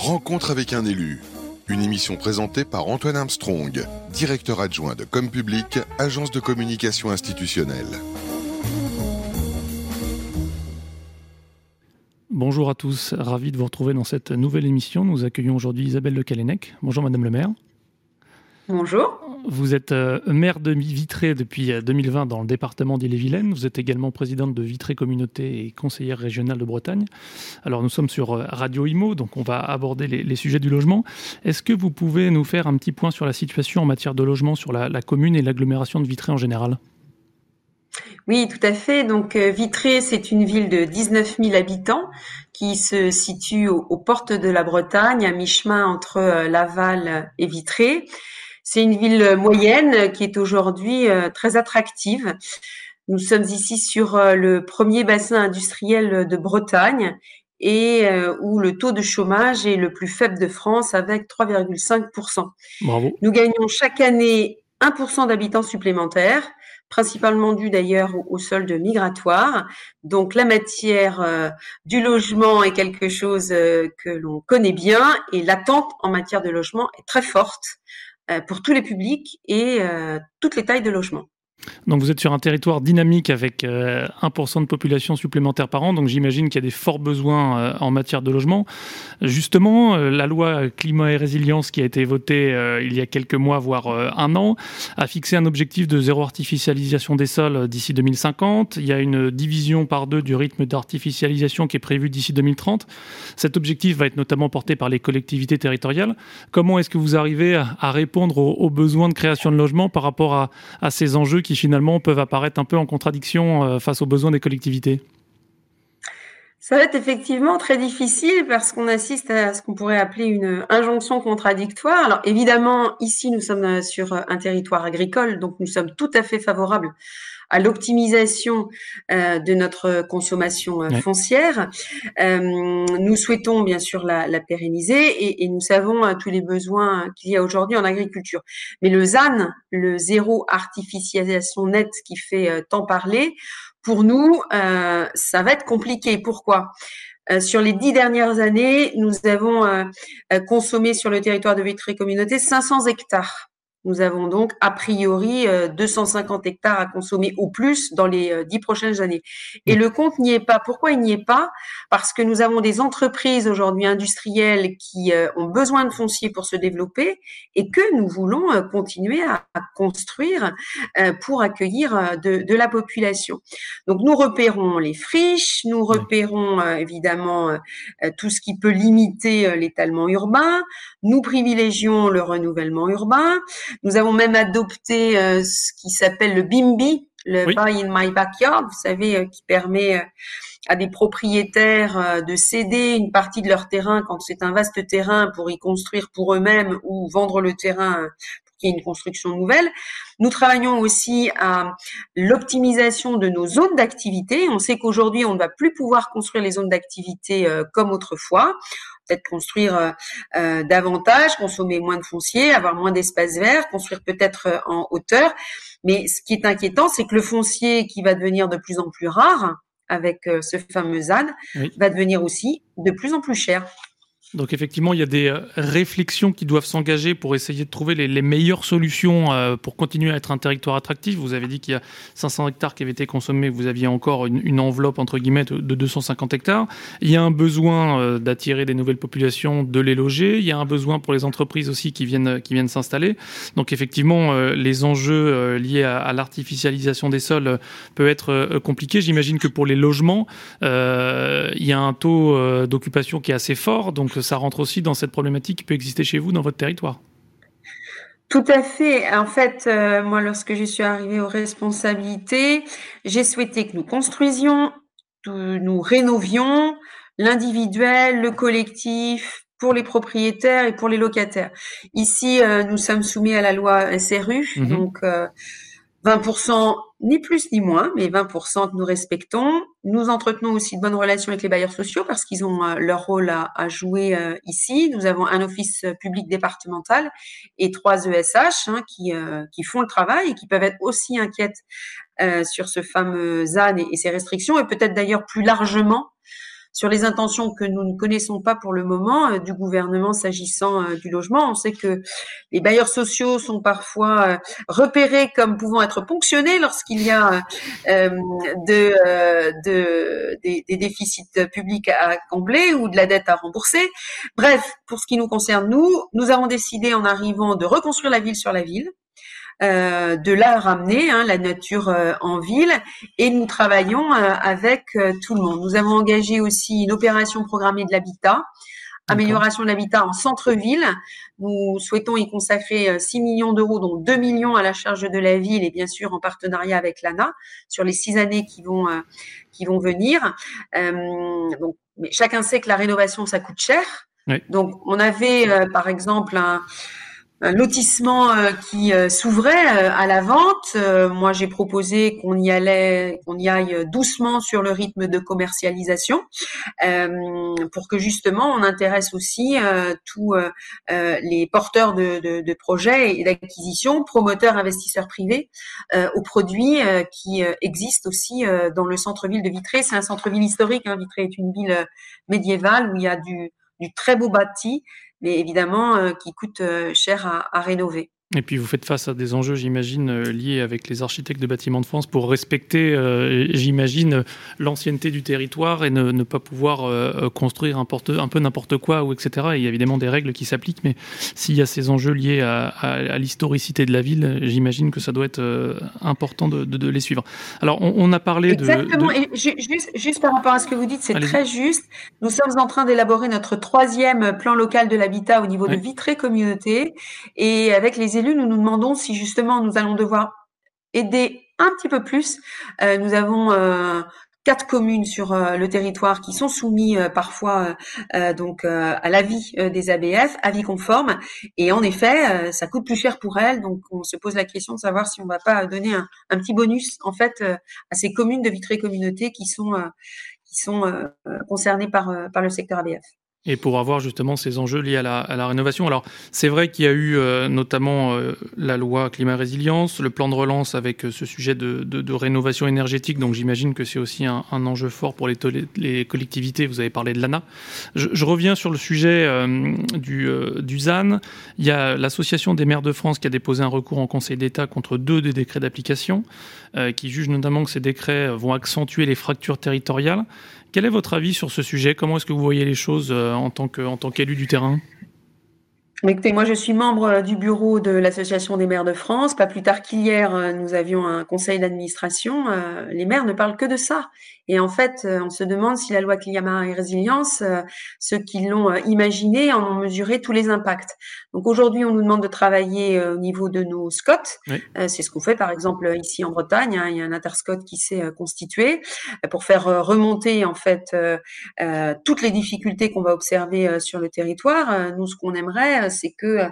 Rencontre avec un élu. Une émission présentée par Antoine Armstrong, directeur adjoint de Com Public, agence de communication institutionnelle. Bonjour à tous, ravi de vous retrouver dans cette nouvelle émission. Nous accueillons aujourd'hui Isabelle Le Calennec. Bonjour Madame le maire. Bonjour. Vous êtes euh, maire de Vitré depuis 2020 euh, dans le département d'Ille-et-Vilaine. Vous êtes également présidente de Vitré Communauté et conseillère régionale de Bretagne. Alors nous sommes sur euh, Radio Imo, donc on va aborder les, sujets du logement. Est-ce que vous pouvez nous faire un petit point sur la situation en matière de logement sur la, commune et l'agglomération de Vitré en général? Oui, tout à fait. Donc Vitré, c'est une ville de 19 000 habitants qui se situe aux portes de la Bretagne, à mi-chemin entre Laval et Vitré. C'est une ville moyenne qui est aujourd'hui euh, très attractive. Nous sommes ici sur euh, le premier bassin industriel de Bretagne et euh, où le taux de chômage est le plus faible de France avec 3,5%. Bravo. Nous gagnons chaque année 1% d'habitants supplémentaires, principalement dû d'ailleurs au, solde migratoire. Donc la matière du logement est quelque chose que l'on connaît bien et l'attente en matière de logement est très forte. Euh, pour tous les publics et euh, toutes les tailles de logement. Donc vous êtes sur un territoire dynamique avec 1% euh, de population supplémentaire par an, donc j'imagine qu'il y a des forts besoins euh, en matière de logement. Justement, euh, la loi climat et résilience qui a été votée il y a quelques mois, voire un an, a fixé un objectif de zéro artificialisation des sols d'ici 2050. Il y a une division par deux du rythme d'artificialisation qui est prévu d'ici 2030. Cet objectif va être notamment porté par les collectivités territoriales. Comment est-ce que vous arrivez à répondre aux, besoins de création de logements par rapport à, ces enjeux finalement peuvent apparaître un peu en contradiction euh, face aux besoins des collectivités ça va être effectivement très difficile parce qu'on assiste à ce qu'on pourrait appeler une injonction contradictoire. Alors évidemment, ici, nous sommes sur un territoire agricole, donc nous sommes tout à fait favorables à l'optimisation euh, de notre consommation euh, foncière. Euh, nous souhaitons bien sûr la, la pérenniser et, et, nous savons tous les besoins qu'il y a aujourd'hui en agriculture. Mais le ZAN, le zéro artificialisation nette qui fait tant parler, pour nous, ça va être compliqué. Pourquoi? Sur les dix dernières années, nous avons consommé sur le territoire de Vitré Communauté 500 hectares nous avons donc a priori 250 euh, hectares à consommer au plus dans les euh, dix prochaines années. Et le compte n'y est pas. Pourquoi il n'y est pas? Parce que nous avons des entreprises aujourd'hui industrielles qui euh, ont besoin de foncier pour se développer et que nous voulons continuer à, construire pour accueillir de, la population. Donc nous repérons les friches, nous repérons évidemment tout ce qui peut limiter l'étalement urbain, nous privilégions le renouvellement urbain. Nous avons même adopté euh, ce qui s'appelle le BIMBI, le Buy in My Backyard, vous savez, euh, qui permet euh, à des propriétaires de céder une partie de leur terrain quand c'est un vaste terrain pour y construire pour eux-mêmes ou vendre le terrain y ait une construction nouvelle. Nous travaillons aussi à l'optimisation de nos zones d'activité. On sait qu'aujourd'hui, on ne va plus pouvoir construire les zones d'activité comme autrefois peut-être construire euh, euh, davantage, consommer moins de foncier, avoir moins d'espace vert, construire peut-être euh, en hauteur. Mais ce qui est inquiétant, c'est que le foncier qui va devenir de plus en plus rare avec ce fameux ZAN va devenir aussi de plus en plus cher. Donc effectivement, il y a des euh, réflexions qui doivent s'engager pour essayer de trouver les, meilleures solutions euh, pour continuer à être un territoire attractif. Vous avez dit qu'il y a 500 hectares qui avaient été consommés, vous aviez encore une, enveloppe entre guillemets de 250 hectares. Il y a un besoin euh, d'attirer des nouvelles populations, de les loger. Il y a un besoin pour les entreprises aussi qui viennent qui viennent s'installer. Donc effectivement, les enjeux liés à, l'artificialisation des sols peuvent être compliqués. J'imagine que pour les logements, il y a un taux d'occupation qui est assez fort. Donc ça rentre aussi dans cette problématique qui peut exister chez vous dans votre territoire. Tout à fait. En fait, euh, moi, lorsque je suis arrivée aux responsabilités, j'ai souhaité que nous construisions, nous rénovions l'individuel, le collectif, pour les propriétaires et pour les locataires. Ici, euh, nous sommes soumis à la loi SRU, mhm. donc euh, 20% ni plus ni moins, mais 20% que nous respectons. Nous entretenons aussi de bonnes relations avec les bailleurs sociaux parce qu'ils ont euh, leur rôle à, jouer euh, ici. Nous avons un office public départemental et trois ESH hein, qui, euh, qui font le travail et qui peuvent être aussi inquiètes sur ce fameux ZAN et, et ses restrictions et peut-être d'ailleurs plus largement sur les intentions que nous ne connaissons pas pour le moment du gouvernement s'agissant du logement. On sait que les bailleurs sociaux sont parfois repérés comme pouvant être ponctionnés lorsqu'il y a de, de, des, des déficits publics à combler ou de la dette à rembourser. Bref, pour ce qui nous concerne, nous, nous avons décidé en arrivant de reconstruire la ville sur la ville. Euh, de la ramener, hein, la nature euh, en ville, et nous travaillons euh, avec tout le monde. Nous avons engagé aussi une opération programmée de l'habitat, amélioration de l'habitat en centre-ville. Nous souhaitons y consacrer 6 millions d'euros, dont 2 millions à la charge de la ville et bien sûr en partenariat avec l'ANA sur les six années qui vont qui vont venir. donc, mais chacun sait que la rénovation ça coûte cher. Donc, on avait par exemple un un lotissement euh, qui euh, s'ouvrait euh, à la vente. moi, j'ai proposé qu'on y allait, qu'on y aille doucement sur le rythme de commercialisation, pour que justement on intéresse aussi tous les porteurs de, projets et d'acquisition, promoteurs, investisseurs privés, aux produits qui existent aussi dans le centre-ville de Vitré. C'est un centre-ville historique. Hein. Vitré est une ville médiévale où il y a du très beau bâti mais évidemment euh, qui coûte euh, cher à, à rénover. Et puis vous faites face à des enjeux, j'imagine, euh, liés avec les architectes de bâtiments de France pour respecter, j'imagine, l'ancienneté du territoire et ne, ne pas pouvoir construire un, porte, un peu n'importe quoi ou etc. il y a évidemment des règles qui s'appliquent, mais s'il y a ces enjeux liés à, à, l'historicité de la ville, j'imagine que ça doit être important de, de, de, les suivre. Alors on, on a parlé Exactement. de... Exactement. Juste, juste, par rapport à ce que vous dites, c'est très juste. Nous sommes en train d'élaborer notre troisième plan local de l'habitat au niveau de Vitré Communauté et avec les nous nous demandons si justement nous allons devoir aider un petit peu plus. Euh, nous avons euh, quatre communes sur euh, le territoire qui sont soumis euh, parfois donc à l'avis des ABF, avis conforme, et en effet, ça coûte plus cher pour elles. Donc, on se pose la question de savoir si on va pas donner un, petit bonus en fait à ces communes de Vitré Communauté qui sont concernées par le secteur ABF et pour avoir justement ces enjeux liés à la, à la rénovation. Alors, c'est vrai qu'il y a eu euh, notamment euh, la loi climat résilience, le plan de relance avec euh, ce sujet de, de, de, rénovation énergétique, donc j'imagine que c'est aussi un, un, enjeu fort pour les, les, collectivités. Vous avez parlé de l'ANA. Je, je, reviens sur le sujet euh, du, euh, du, ZAN. Il y a l'Association des maires de France qui a déposé un recours en Conseil d'État contre deux des décrets d'application, qui jugent notamment que ces décrets vont accentuer les fractures territoriales. Quel est votre avis sur ce sujet? Comment est-ce que vous voyez les choses en tant qu'élu du terrain? Écoutez, moi je suis membre euh, du bureau de l'Association des maires de France. Pas plus tard qu'hier, euh, nous avions un conseil d'administration. Euh, les maires ne parlent que de ça. Et en fait, on se demande si la loi climat et résilience, ceux qui l'ont imaginé en ont mesuré tous les impacts. Donc aujourd'hui, on nous demande de travailler au niveau de nos SCOT. Oui. C'est ce qu'on fait par exemple ici en Bretagne. Hein, il y a un interscot qui s'est constitué pour faire remonter en fait toutes les difficultés qu'on va observer sur le territoire. Nous, ce qu'on aimerait, c'est que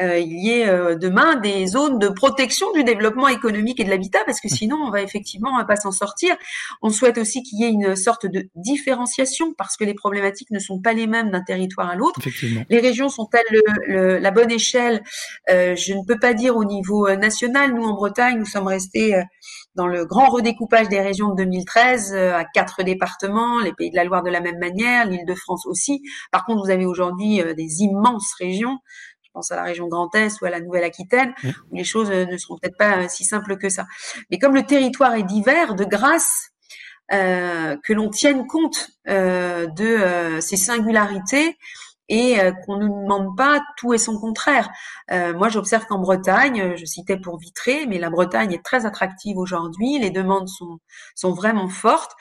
euh, il y ait euh, demain des zones de protection du développement économique et de l'habitat, parce que sinon on va effectivement pas s'en sortir. On souhaite aussi qu'il y ait une sorte de différenciation, parce que les problématiques ne sont pas les mêmes d'un territoire à l'autre. Les régions sont-elles le, le, la bonne échelle euh, Je ne peux pas dire au niveau national. Nous en Bretagne, nous sommes restés dans le grand redécoupage des régions de 2013 à quatre départements, les Pays de la Loire de la même manière, l'Île-de-France aussi. Par contre, vous avez aujourd'hui des immenses régions je pense à la région Grand Est ou à la Nouvelle-Aquitaine, mmh. où les choses ne seront peut-être pas si simples que ça. Mais comme le territoire est divers, de grâce euh, que l'on tienne compte euh, de euh, ces singularités et euh, qu'on ne demande pas tout et son contraire. Euh, moi, j'observe qu'en Bretagne, je citais pour Vitré, mais la Bretagne est très attractive aujourd'hui, les demandes sont, sont vraiment fortes.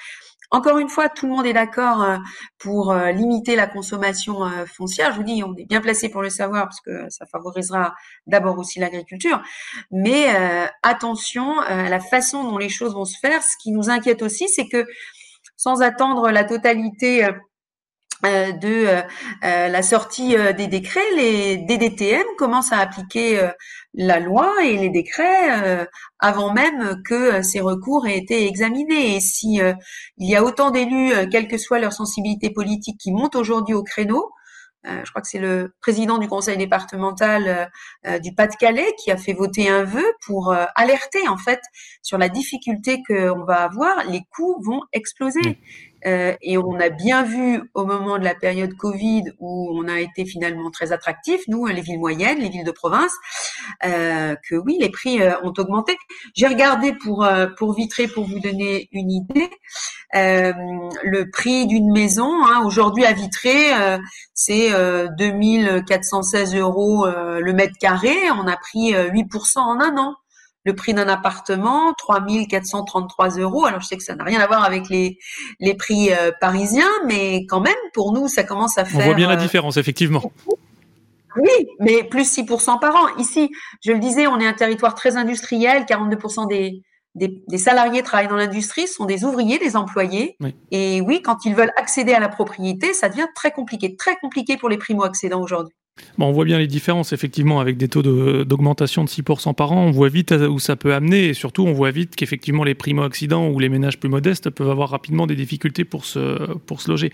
Encore une fois, tout le monde est d'accord euh, pour euh, limiter la consommation euh, foncière. Je vous dis, on est bien placé pour le savoir parce que ça favorisera d'abord aussi l'agriculture. Mais attention à la façon dont les choses vont se faire. Ce qui nous inquiète aussi, c'est que sans attendre la totalité de la sortie des décrets, les DDTM commencent à appliquer la loi et les décrets avant même que ces recours aient été examinés. Et si il y a autant d'élus, quelle que soit leur sensibilité politique, qui montent aujourd'hui au créneau, je crois que c'est le président du conseil départemental du Pas-de-Calais qui a fait voter un vœu pour alerter en fait sur la difficulté qu'on va avoir. Les coûts vont exploser. Euh, et on a bien vu au moment de la période Covid où on a été finalement très attractif, nous, les villes moyennes, les villes de province, euh, que oui, les prix euh, ont augmenté. J'ai regardé pour pour Vitré pour vous donner une idée. le prix d'une maison hein, aujourd'hui à Vitré, c'est 2416 euros le mètre carré. On a pris 8% en un an le prix d'un appartement, 3433 euros. Alors je sais que ça n'a rien à voir avec les, les prix euh, parisiens, mais quand même, pour nous, ça commence à faire... On voit bien la euh, différence, effectivement. Oui, mais plus 6% par an. Ici, je le disais, on est un territoire très industriel, 42% des, des, salariés travaillent dans l'industrie, sont des ouvriers, des employés. Et oui, quand ils veulent accéder à la propriété, ça devient très compliqué, très compliqué pour les primo-accédants aujourd'hui. On voit bien les différences, effectivement, avec des taux d'augmentation de, 6% par an. On voit vite où ça peut amener et surtout, on voit vite qu'effectivement, les primo-accidents ou les ménages plus modestes peuvent avoir rapidement des difficultés pour se, loger.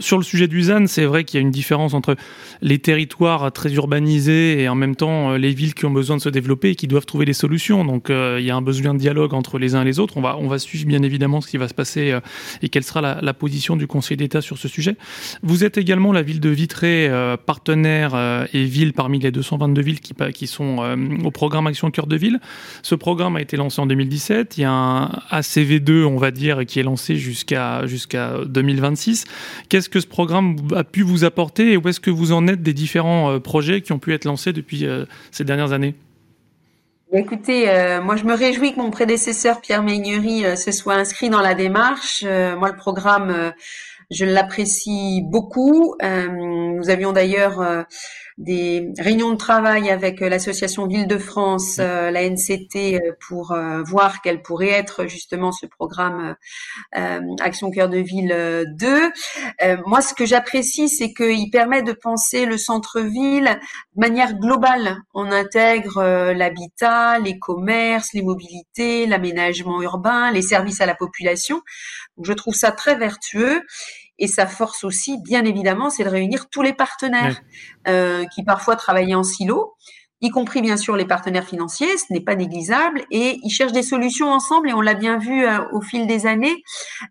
sur le sujet du ZAN, c'est vrai qu'il y a une différence entre les territoires très urbanisés et en même temps euh, les villes qui ont besoin de se développer et qui doivent trouver des solutions. Donc, euh, il y a un besoin de dialogue entre les uns et les autres. On va, suivre bien évidemment ce qui va se passer euh, et quelle sera la, la position du Conseil d'État sur ce sujet. Vous êtes également la ville de Vitré, partenaire euh, et villes parmi les 222 villes qui, sont euh, au programme Action Cœur de Ville. Ce programme a été lancé en 2017. Il y a un ACV2, on va dire, qui est lancé jusqu'à jusqu'à 2026. Qu'est-ce que ce programme a pu vous apporter et où est-ce que vous en êtes des différents euh, projets qui ont pu être lancés depuis ces dernières années? Écoutez, moi je me réjouis que mon prédécesseur Pierre Meignery se soit inscrit dans la démarche. moi, le programme je l'apprécie beaucoup. Euh, nous avions d'ailleurs euh, des réunions de travail avec euh, l'association Ville-de-France, la NCT, pour voir quel pourrait être justement ce programme Action Cœur de Ville 2. moi, ce que j'apprécie, c'est qu'il permet de penser le centre-ville de manière globale. On intègre l'habitat, les commerces, les mobilités, l'aménagement urbain, les services à la population. Je trouve ça très vertueux. Et sa force aussi, bien évidemment, c'est de réunir tous les partenaires euh, qui parfois travaillaient en silo y compris bien sûr les partenaires financiers, ce n'est pas négligeable, et ils cherchent des solutions ensemble, et on l'a bien vu euh, au fil des années.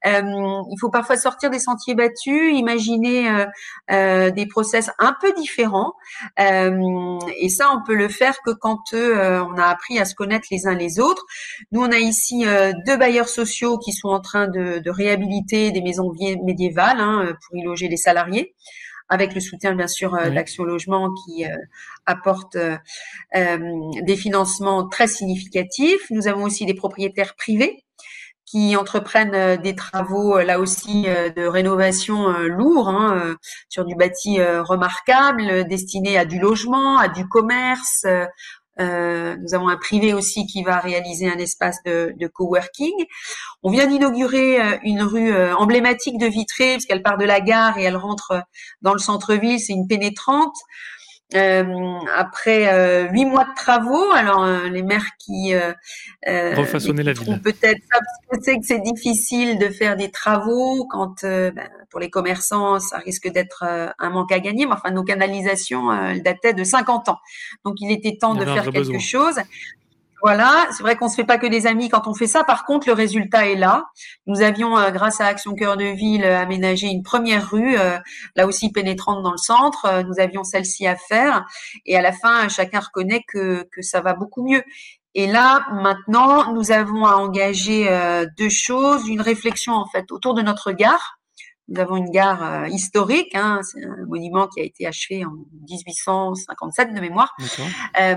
Euh, il faut parfois sortir des sentiers battus, imaginer euh, des process un peu différents, et ça on peut le faire que quand on a appris à se connaître les uns les autres. Nous on a ici deux bailleurs sociaux qui sont en train de, réhabiliter des maisons médiévales hein, pour y loger les salariés avec le soutien bien sûr euh, d'Action Logement qui euh, apporte euh, des financements très significatifs. Nous avons aussi des propriétaires privés qui entreprennent des travaux là aussi de rénovation lourds hein, sur du bâti remarquable destiné à du logement, à du commerce, euh, nous avons un privé aussi qui va réaliser un espace de, de coworking. On vient d'inaugurer euh, une rue euh, emblématique de Vitré, parce qu'elle part de la gare et elle rentre dans le centre-ville. C'est une pénétrante. Euh, après euh, huit mois de travaux, alors euh, les maires qui euh, refaçonner la ville, peut-être c'est que c'est difficile de faire des travaux quand ben, pour les commerçants ça risque d'être un manque à gagner. Mais enfin nos canalisations elles dataient de 50 ans, donc il était temps de faire quelque chose. Voilà, c'est vrai qu'on se fait pas que des amis quand on fait ça. Par contre, le résultat est là. Nous avions, euh, grâce à Action Cœur de Ville, euh, aménagé une première rue, euh, là aussi pénétrante dans le centre. nous avions celle-ci à faire, et à la fin, chacun reconnaît que que ça va beaucoup mieux. Et là, maintenant, nous avons à engager deux choses, une réflexion en fait autour de notre gare nous avons une gare euh, historique, hein, c'est un monument qui a été achevé en 1857 de mémoire, euh,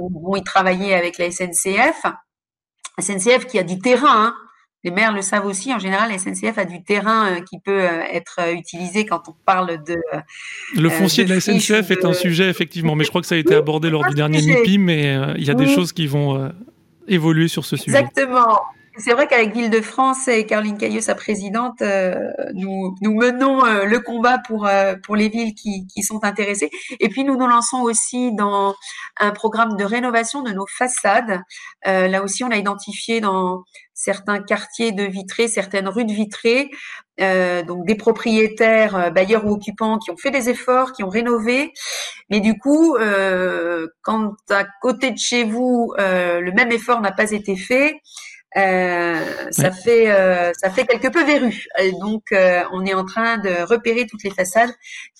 où ils travaillaient avec la SNCF. La SNCF qui a du terrain, hein. les maires le savent aussi, en général, la SNCF a du terrain euh, qui peut euh, être utilisé quand on parle de... Le foncier de, la SNCF est un sujet, effectivement, mais je crois que ça a été abordé lors du dernier MIPI, mais il y a des choses qui vont évoluer sur ce sujet. Exactement. C'est vrai qu'avec Ville-de-France et Caroline Cailleux, sa présidente, euh, nous, nous menons euh, le combat pour, euh, pour les villes qui, qui sont intéressées. Et puis, nous nous lançons aussi dans un programme de rénovation de nos façades. là aussi, on a identifié dans certains quartiers de Vitré, certaines rues de Vitré, donc des propriétaires, bailleurs ou occupants qui ont fait des efforts, qui ont rénové. Mais du coup, quand à côté de chez vous, le même effort n'a pas été fait, ça fait ça fait quelque peu verru. donc on est en train de repérer toutes les façades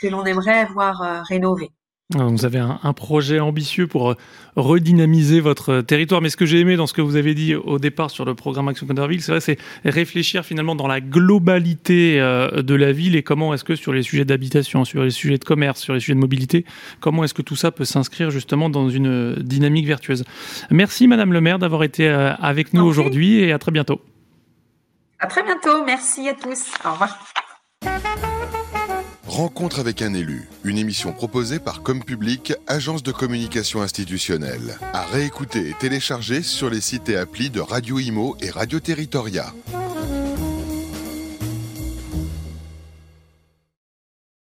que l'on aimerait voir rénovées. Vous avez un, projet ambitieux pour euh, redynamiser votre territoire. Mais ce que j'ai aimé dans ce que vous avez dit au départ sur le programme Action Ville, c'est vrai, c'est réfléchir finalement dans la globalité euh, de la ville et comment est-ce que sur les sujets d'habitation, sur les sujets de commerce, sur les sujets de mobilité, comment est-ce que tout ça peut s'inscrire justement dans une dynamique vertueuse. Merci Madame le maire d'avoir été euh, avec nous aujourd'hui et à très bientôt. À très bientôt. Merci à tous. Au revoir. Rencontre avec un élu, une émission proposée par Comme Public, agence de communication institutionnelle. À réécouter et télécharger sur les sites et applis de Radio Imo et Radio Territoria.